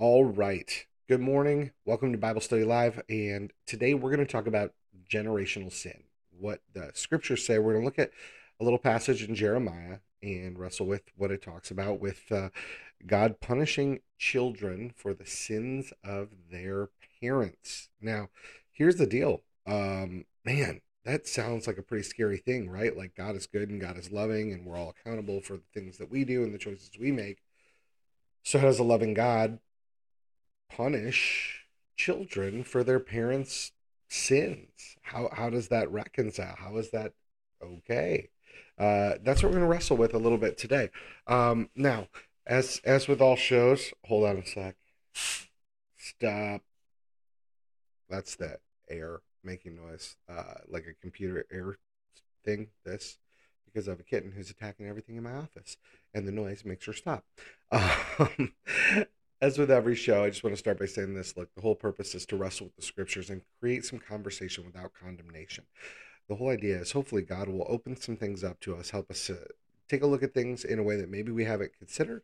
All right. Good morning. Welcome to Bible Study Live. And today we're going to talk about generational sin. What the scriptures say. We're going to look at a little passage in Jeremiah and wrestle with what it talks about with uh, God punishing children for the sins of their parents. Now, here's the deal. Um, man, that sounds like a pretty scary thing, right? Like God is good and God is loving, and we're all accountable for the things that we do and the choices we make. So, how does a loving God punish children for their parents' sins? How how does that reconcile? How is that okay? Uh, that's what we're going to wrestle with a little bit today. Um, now, as as with all shows, hold on a sec. Stop. That's the air making noise, uh, like a computer air thing. This because I have a kitten who's attacking everything in my office, and the noise makes her stop. Um, as with every show, I just want to start by saying this: look, the whole purpose is to wrestle with the scriptures and create some conversation without condemnation. The whole idea is hopefully God will open some things up to us, help us uh, take a look at things in a way that maybe we haven't considered,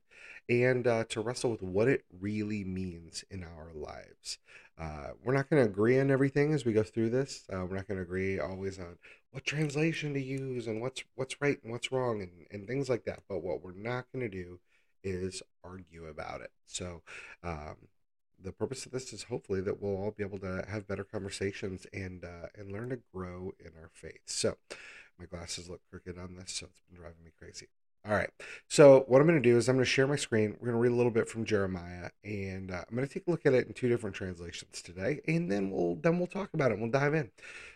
and uh, to wrestle with what it really means in our lives. Uh, we're not going to agree on everything as we go through this. Uh, we're not going to agree always on what translation to use and what's what's right and what's wrong and, and things like that. But what we're not going to do is argue about it. So, um, the purpose of this is hopefully that we'll all be able to have better conversations and uh, and learn to grow in our faith. So, my glasses look crooked on this, so it's been driving me crazy. All right. So what I'm going to do is I'm going to share my screen. We're going to read a little bit from Jeremiah, and uh, I'm going to take a look at it in two different translations today, and then we'll then we'll talk about it. We'll dive in.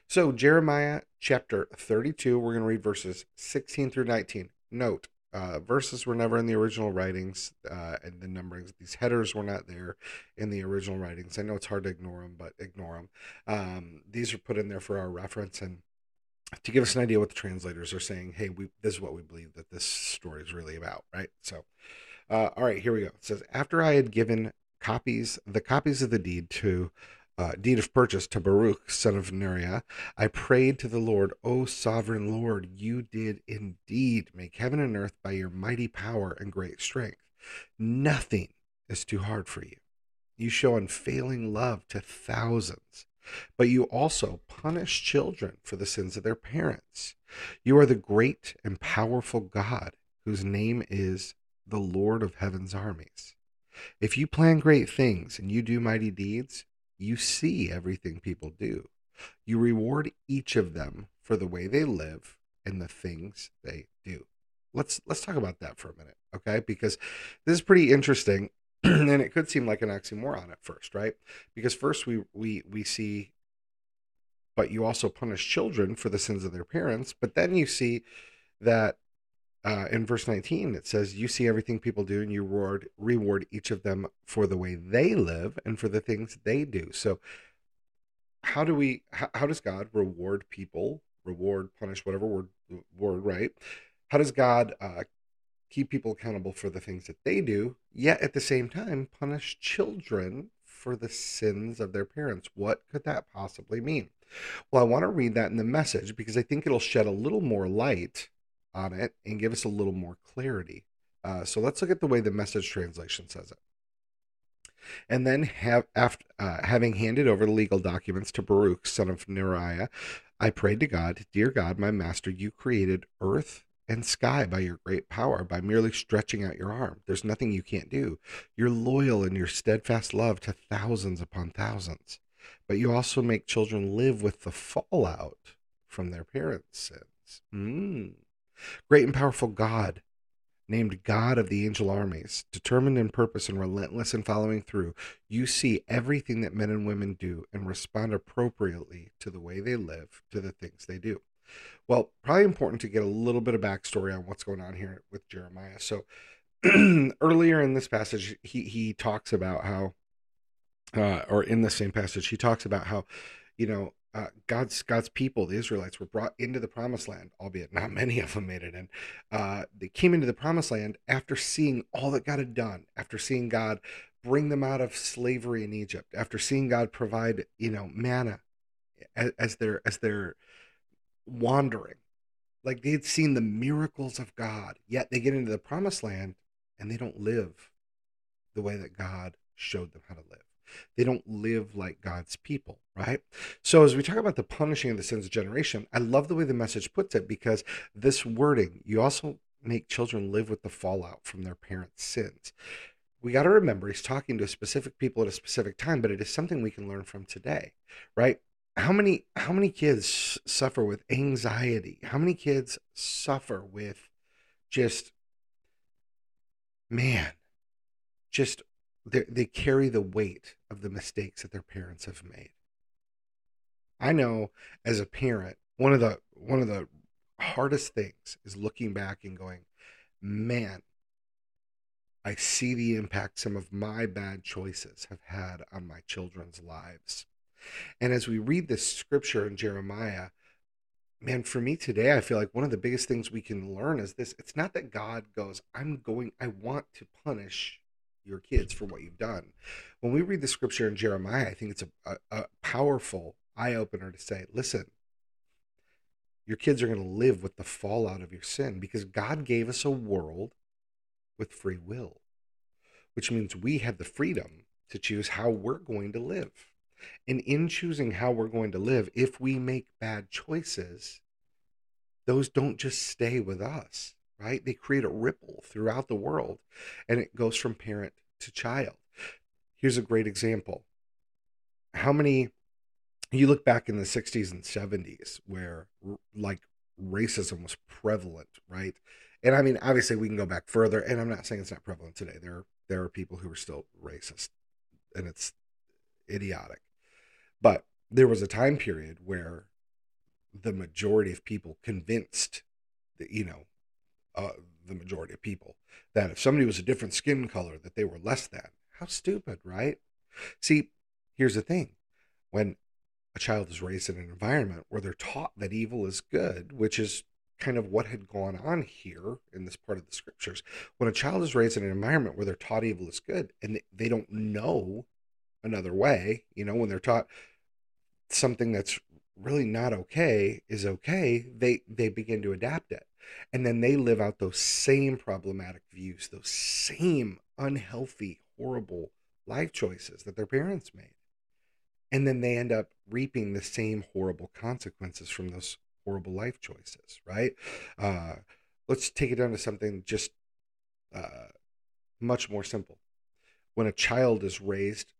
So Jeremiah chapter 32. We're going to read verses 16 through 19. Note uh, verses were never in the original writings, uh, and the numberings. These headers were not there in the original writings. I know it's hard to ignore them, but ignore them. Um, these are put in there for our reference and to give us an idea what the translators are saying. Hey, we this is what we believe that this story is really about, right? So, uh, all right, here we go. It says after I had given copies, the copies of the deed to uh, deed of purchase to Baruch, son of Neriah, I prayed to the Lord, O sovereign Lord, you did indeed make heaven and earth by your mighty power and great strength. Nothing is too hard for you. You show unfailing love to thousands, but you also punish children for the sins of their parents. You are the great and powerful God, whose name is the Lord of heaven's armies. If you plan great things and you do mighty deeds, you see everything people do. You reward each of them for the way they live and the things they do. Let's let's talk about that for a minute, okay? Because this is pretty interesting and it could seem like an oxymoron at first, right? Because first we we we see but you also punish children for the sins of their parents, but then you see that uh, in verse 19 it says you see everything people do and you reward reward each of them for the way they live and for the things they do. So how do we how, how does god reward people reward punish whatever word word right? How does god uh, keep people accountable for the things that they do yet at the same time punish children for the sins of their parents? What could that possibly mean? Well i want to read that in the message because i think it'll shed a little more light on it and give us a little more clarity. Uh, so let's look at the way the message translation says it. And then, have, after, uh, having handed over the legal documents to Baruch, son of Neriah, I prayed to God, Dear God, my master, you created earth and sky by your great power, by merely stretching out your arm. There's nothing you can't do. You're loyal in your steadfast love to thousands upon thousands. But you also make children live with the fallout from their parents' sins. Mm. Great and powerful God, named God of the angel armies, determined in purpose and relentless in following through, you see everything that men and women do and respond appropriately to the way they live, to the things they do. Well, probably important to get a little bit of backstory on what's going on here with Jeremiah. So, earlier in this passage, he he talks about how, uh, or in the same passage, he talks about how, you know, uh, God's God's people, the Israelites, were brought into the promised land, albeit not many of them made it in. Uh, they came into the promised land after seeing all that God had done, after seeing God bring them out of slavery in Egypt, after seeing God provide, you know, manna as, as they're as they're wandering. Like they had seen the miracles of God, yet they get into the promised land and they don't live the way that God showed them how to live. They don't live like God's people, right? So, as we talk about the punishing of the sins of generation, I love the way the message puts it because this wording, you also make children live with the fallout from their parents' sins. We got to remember he's talking to specific people at a specific time, but it is something we can learn from today, right? How many how many kids suffer with anxiety? How many kids suffer with just man, just they carry the weight of the mistakes that their parents have made. I know as a parent, one of the one of the hardest things is looking back and going, man, I see the impact some of my bad choices have had on my children's lives. And as we read this scripture in Jeremiah, man, for me today, I feel like one of the biggest things we can learn is this it's not that God goes, I'm going, I want to punish your kids for what you've done. When we read the scripture in Jeremiah, I think it's a, a, a powerful eye opener to say, listen, your kids are going to live with the fallout of your sin because God gave us a world with free will, which means we have the freedom to choose how we're going to live. And in choosing how we're going to live, if we make bad choices, those don't just stay with us right? They create a ripple throughout the world and it goes from parent to child. Here's a great example. How many, you look back in the 60s and 70s where like racism was prevalent, right? And I mean, obviously, we can go back further, and I'm not saying it's not prevalent today. There, there are people who are still racist, and it's idiotic. But there was a time period where the majority of people convinced that you know uh, the majority of people that if somebody was a different skin color that they were less than how stupid right see here's the thing when a child is raised in an environment where they're taught that evil is good which is kind of what had gone on here in this part of the scriptures when a child is raised in an environment where they're taught evil is good and they don't know another way you know when they're taught something that's really not okay is okay they they begin to adapt it and then they live out those same problematic views, those same unhealthy, horrible life choices that their parents made. And then they end up reaping the same horrible consequences from those horrible life choices, right? Uh, let's take it down to something just uh, much more simple. When a child is raised,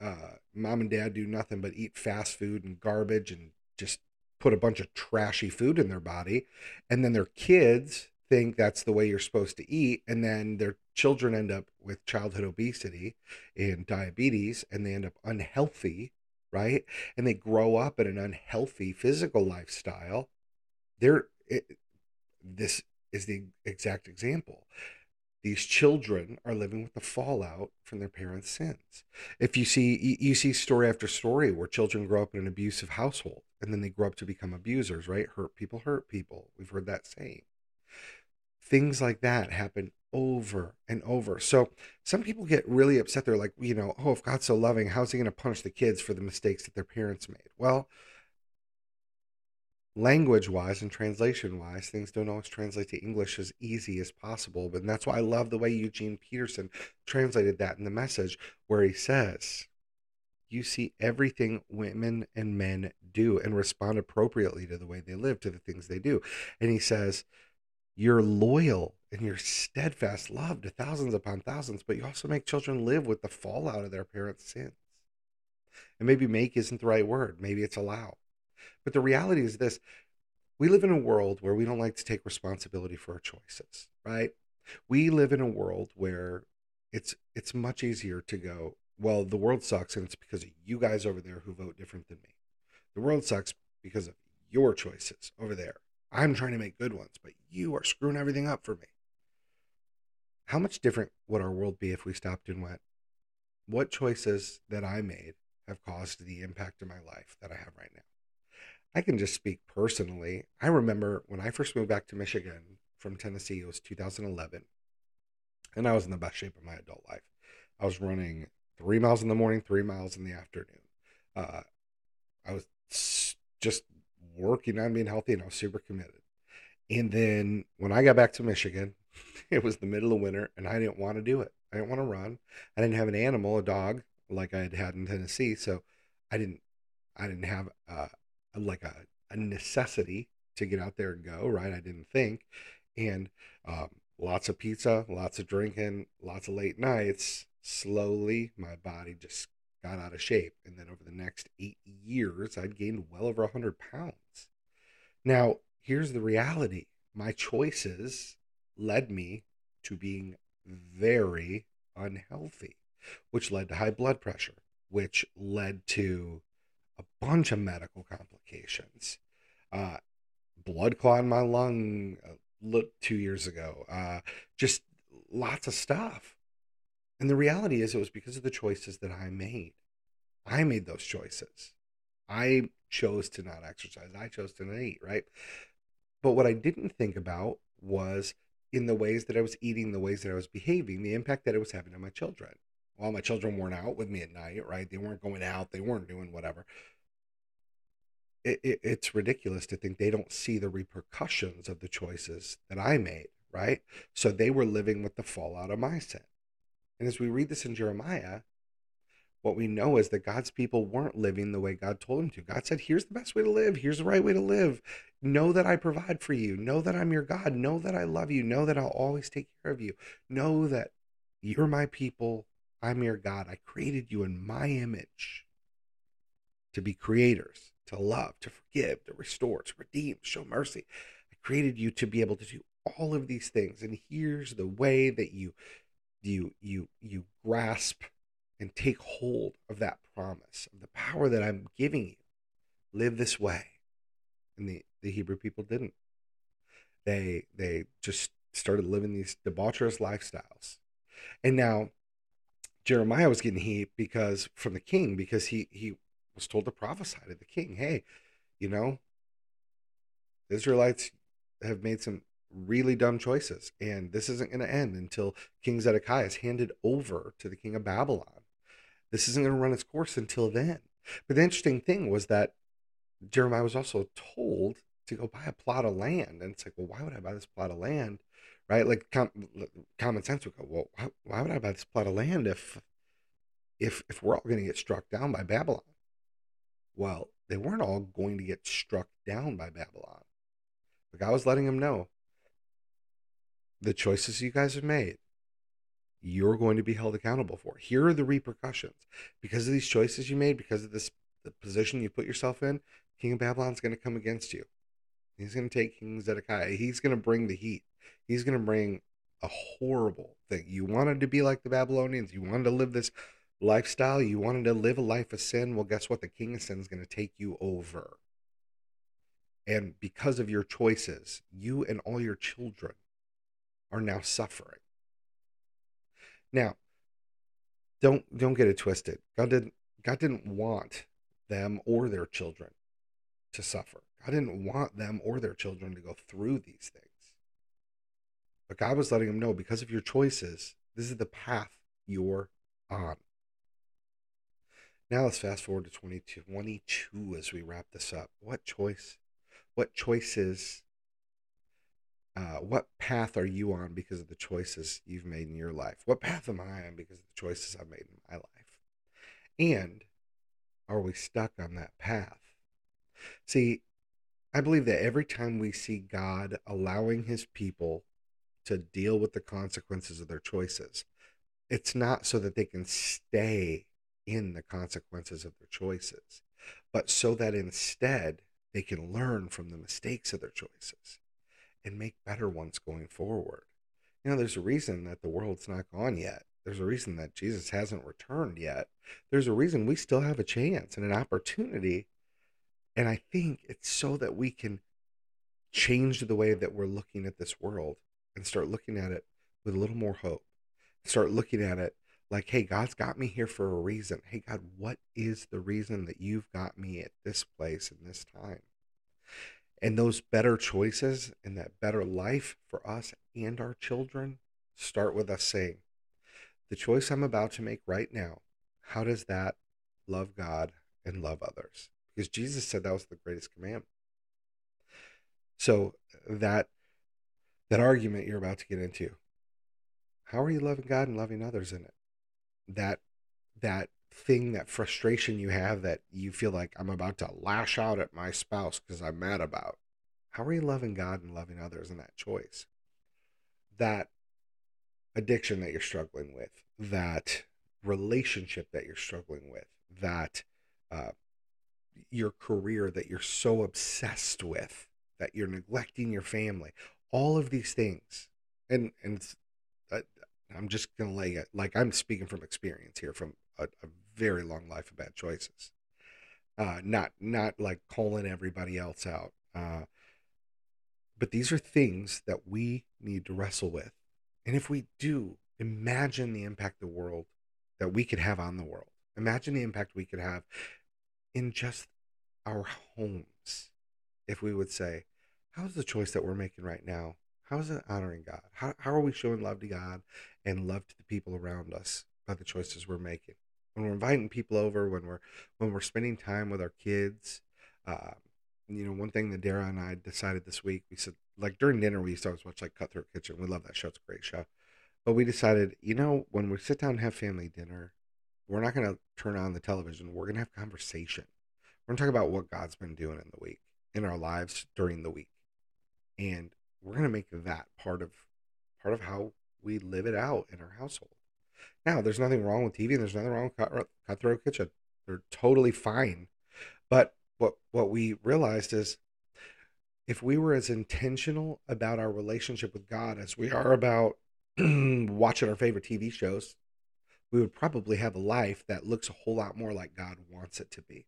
uh, mom and dad do nothing but eat fast food and garbage and just put a bunch of trashy food in their body and then their kids think that's the way you're supposed to eat and then their children end up with childhood obesity and diabetes and they end up unhealthy right and they grow up in an unhealthy physical lifestyle they're it, this is the exact example these children are living with the fallout from their parents' sins. If you see you see story after story where children grow up in an abusive household and then they grow up to become abusers, right? Hurt people hurt people. We've heard that saying. Things like that happen over and over. So some people get really upset. They're like, you know, oh, if God's so loving, how's he going to punish the kids for the mistakes that their parents made? Well, language wise and translation wise, things don't always translate to English as easy as possible. But that's why I love the way Eugene Peterson translated that in the message, where he says, You see everything women and men do and respond appropriately to the way they live, to the things they do. And he says, You're loyal and you're steadfast love to thousands upon thousands, but you also make children live with the fallout of their parents' sins. And maybe make isn't the right word, maybe it's allow but the reality is this we live in a world where we don't like to take responsibility for our choices, right? We live in a world where it's it's much easier to go, well, the world sucks and it's because of you guys over there who vote different than me. The world sucks because of your choices over there. I'm trying to make good ones, but you are screwing everything up for me. How much different would our world be if we stopped and went, what choices that I made have caused the impact in my life that I have right now? I can just speak personally. I remember when I first moved back to Michigan from Tennessee, it was 2011, and I was in the best shape of my adult life. I was running three miles in the morning, three miles in the afternoon. Uh, I was just working on being healthy, and I was super committed. And then when I got back to Michigan, it was the middle of winter, and I didn't want to do it. I didn't want to run. I didn't have an animal, a dog, like I had had in Tennessee. So I didn't, I didn't have uh, like a, a necessity to get out there and go. Right? I didn't think, and um, lots of pizza, lots of drinking, lots of late nights. Slowly, my body just got out of shape, and then over the next eight years, I'd gained well over a hundred pounds. Now, here's the reality: my choices led me to being very unhealthy, which led to high blood pressure, which led to a bunch of medical complications. Uh, blood clot in my lung uh, two years ago. Uh, just lots of stuff. And the reality is, it was because of the choices that I made. I made those choices. I chose to not exercise. I chose to not eat, right? But what I didn't think about was in the ways that I was eating, the ways that I was behaving, the impact that it was having on my children. Well, my children weren't out with me at night, right? They weren't going out, they weren't doing whatever. It, it, it's ridiculous to think they don't see the repercussions of the choices that I made, right? So they were living with the fallout of my sin. And as we read this in Jeremiah, what we know is that God's people weren't living the way God told them to. God said, Here's the best way to live. Here's the right way to live. Know that I provide for you. Know that I'm your God. Know that I love you. Know that I'll always take care of you. Know that you're my people. I'm your God. I created you in my image to be creators, to love, to forgive, to restore, to redeem, show mercy. I created you to be able to do all of these things. And here's the way that you you you you grasp and take hold of that promise, of the power that I'm giving you. Live this way. And the, the Hebrew people didn't. They they just started living these debaucherous lifestyles. And now Jeremiah was getting heat because from the king, because he he was told to prophesy to the king, hey, you know, the Israelites have made some really dumb choices, and this isn't going to end until King Zedekiah is handed over to the king of Babylon. This isn't going to run its course until then. But the interesting thing was that Jeremiah was also told to go buy a plot of land. And it's like, well, why would I buy this plot of land? Right? Like com- common sense would go, well, why, why would I buy this plot of land if, if, if we're all going to get struck down by Babylon? Well, they weren't all going to get struck down by Babylon. But God was letting them know the choices you guys have made, you're going to be held accountable for. Here are the repercussions. Because of these choices you made, because of this the position you put yourself in, King of Babylon's going to come against you. He's going to take King Zedekiah. He's going to bring the heat. He's going to bring a horrible thing. You wanted to be like the Babylonians. You wanted to live this lifestyle. You wanted to live a life of sin. Well, guess what? The King of Sin is going to take you over. And because of your choices, you and all your children are now suffering. Now, don't don't get it twisted. God didn't God didn't want them or their children to suffer. God didn't want them or their children to go through these things. But God was letting them know because of your choices, this is the path you're on. Now let's fast forward to 2022 as we wrap this up. What choice, what choices uh, what path are you on because of the choices you've made in your life? What path am I on because of the choices I've made in my life? And are we stuck on that path? See, I believe that every time we see God allowing his people to deal with the consequences of their choices, it's not so that they can stay in the consequences of their choices, but so that instead they can learn from the mistakes of their choices and make better ones going forward. You know, there's a reason that the world's not gone yet. There's a reason that Jesus hasn't returned yet. There's a reason we still have a chance and an opportunity. And I think it's so that we can change the way that we're looking at this world and start looking at it with a little more hope. Start looking at it like, hey, God's got me here for a reason. Hey, God, what is the reason that you've got me at this place in this time? And those better choices and that better life for us and our children start with us saying, the choice I'm about to make right now, how does that love God and love others? Because Jesus said that was the greatest commandment. So that that argument you're about to get into, How are you loving God and loving others in it? That that thing, that frustration you have that you feel like I'm about to lash out at my spouse because I'm mad about. How are you loving God and loving others in that choice? That addiction that you're struggling with, that relationship that you're struggling with, that uh, your career that you're so obsessed with, that you're neglecting your family, all of these things. And, and uh, I'm just going to lay it like I'm speaking from experience here from a, a very long life of bad choices. Uh, not not like calling everybody else out. Uh, but these are things that we need to wrestle with. And if we do, imagine the impact the world that we could have on the world. Imagine the impact we could have in just our homes if we would say, how's the choice that we're making right now? How is it honoring God? How, how are we showing love to God and love to the people around us by the choices we're making? When we're inviting people over, when we're when we're spending time with our kids, uh, you know, one thing that Dara and I decided this week, we said like during dinner we used to always watch like Cutthroat Kitchen. We love that show; it's a great show. But we decided, you know, when we sit down and have family dinner, we're not going to turn on the television. We're going to have conversation. We're going to talk about what God's been doing in the week, in our lives during the week, and we're going to make that part of part of how we live it out in our household. Now, there's nothing wrong with TV, and there's nothing wrong with Cutthroat Kitchen. They're totally fine. But what what we realized is if we were as intentional about our relationship with God as we are about watching our favorite TV shows, we would probably have a life that looks a whole lot more like God wants it to be.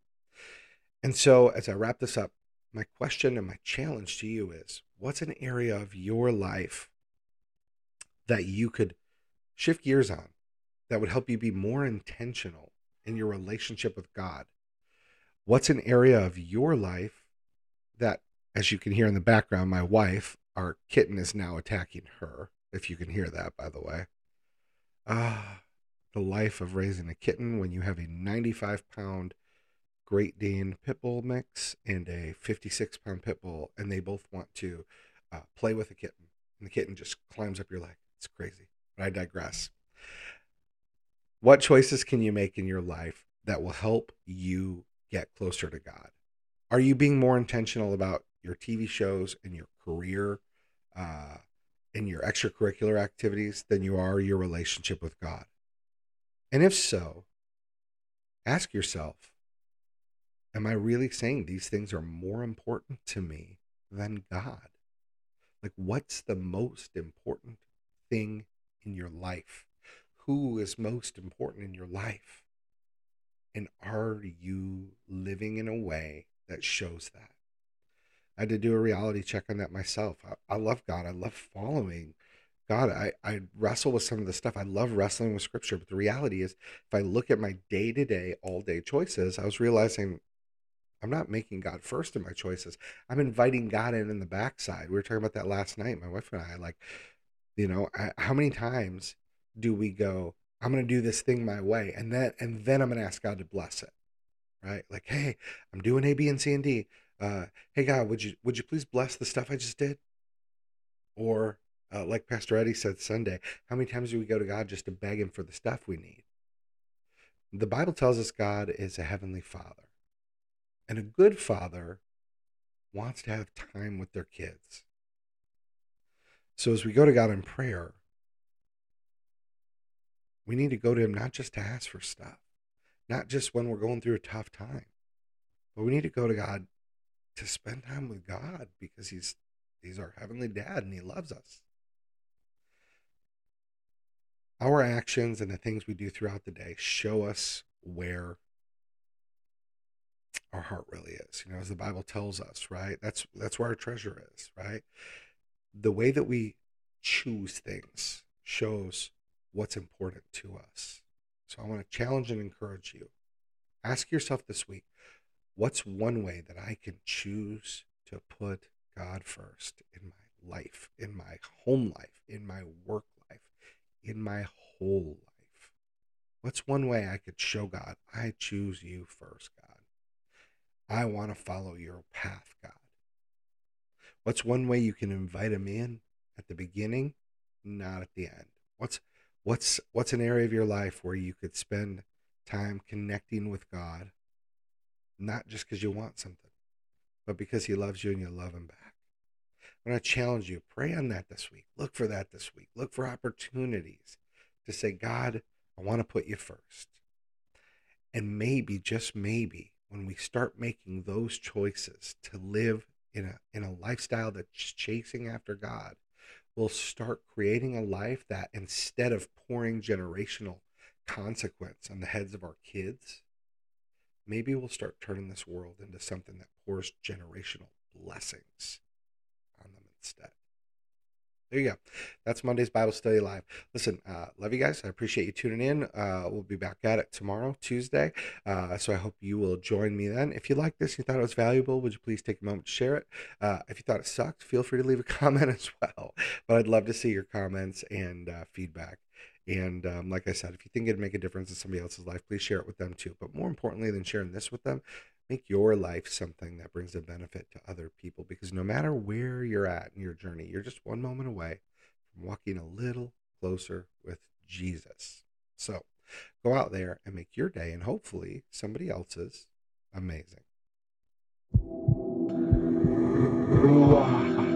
And so, as I wrap this up, my question and my challenge to you is what's an area of your life that you could shift gears on that would help you be more intentional in your relationship with God? What's an area of your life that, as you can hear in the background, my wife, our kitten, is now attacking her? If you can hear that, by the way. Ah, the life of raising a kitten when you have a 95 pound Great Dane pit bull mix and a 56 pound pit bull, and they both want to uh, play with a kitten. And the kitten just climbs up your leg. It's crazy. But I digress. What choices can you make in your life that will help you get closer to God? Are you being more intentional about your TV shows and your career uh, and your extracurricular activities than you are your relationship with God? And if so, ask yourself Am I really saying these things are more important to me than God? Like, what's the most important thing in your life? Who is most important in your life? And are you living in a way that shows that? I had to do a reality check on that myself. I, I love God. I love following God. I, I wrestle with some of the stuff. I love wrestling with scripture. But the reality is, if I look at my day to day, all day choices, I was realizing I'm not making God first in my choices. I'm inviting God in in the backside. We were talking about that last night, my wife and I. Like, you know, I, how many times do we go, I'm going to do this thing my way, and then and then I'm going to ask God to bless it, right? Like, hey, I'm doing A, B, and C and D. Uh, hey God, would you would you please bless the stuff I just did? Or uh, like Pastor Eddie said Sunday, how many times do we go to God just to beg Him for the stuff we need? The Bible tells us God is a heavenly Father and a good father wants to have time with their kids. So as we go to God in prayer, we need to go to Him not just to ask for stuff, not just when we're going through a tough time, but we need to go to God to spend time with God because He's He's our heavenly dad and He loves us. Our actions and the things we do throughout the day show us where our heart really is. You know as the bible tells us right? That's that's where our treasure is right? The way that we choose things shows what's important to us so i want to challenge and encourage you ask yourself this week what's one way that i can choose to put god first in my life in my home life in my work life in my whole life what's one way i could show god i choose you first god I want to follow your path, God. What's one way you can invite him in at the beginning, not at the end? What's What's what's an area of your life where you could spend time connecting with God, not just because you want something, but because He loves you and you love Him back? I'm going to challenge you. Pray on that this week. Look for that this week. Look for opportunities to say, God, I want to put you first. And maybe, just maybe, when we start making those choices to live in a in a lifestyle that's chasing after God, we'll start creating a life that instead of pouring generational consequence on the heads of our kids, maybe we'll start turning this world into something that pours generational blessings on them instead. There you go. That's Monday's Bible Study Live. Listen, uh, love you guys. I appreciate you tuning in. Uh, we'll be back at it tomorrow, Tuesday. Uh, so I hope you will join me then. If you like this, you thought it was valuable, would you please take a moment to share it? Uh, if you thought it sucked, feel free to leave a comment as well. But I'd love to see your comments and uh, feedback. And um, like I said, if you think it'd make a difference in somebody else's life, please share it with them too. But more importantly than sharing this with them, make your life something that brings a benefit to other people because no matter where you're at in your journey, you're just one moment away from walking a little closer with Jesus. So go out there and make your day and hopefully somebody else's amazing. Ah.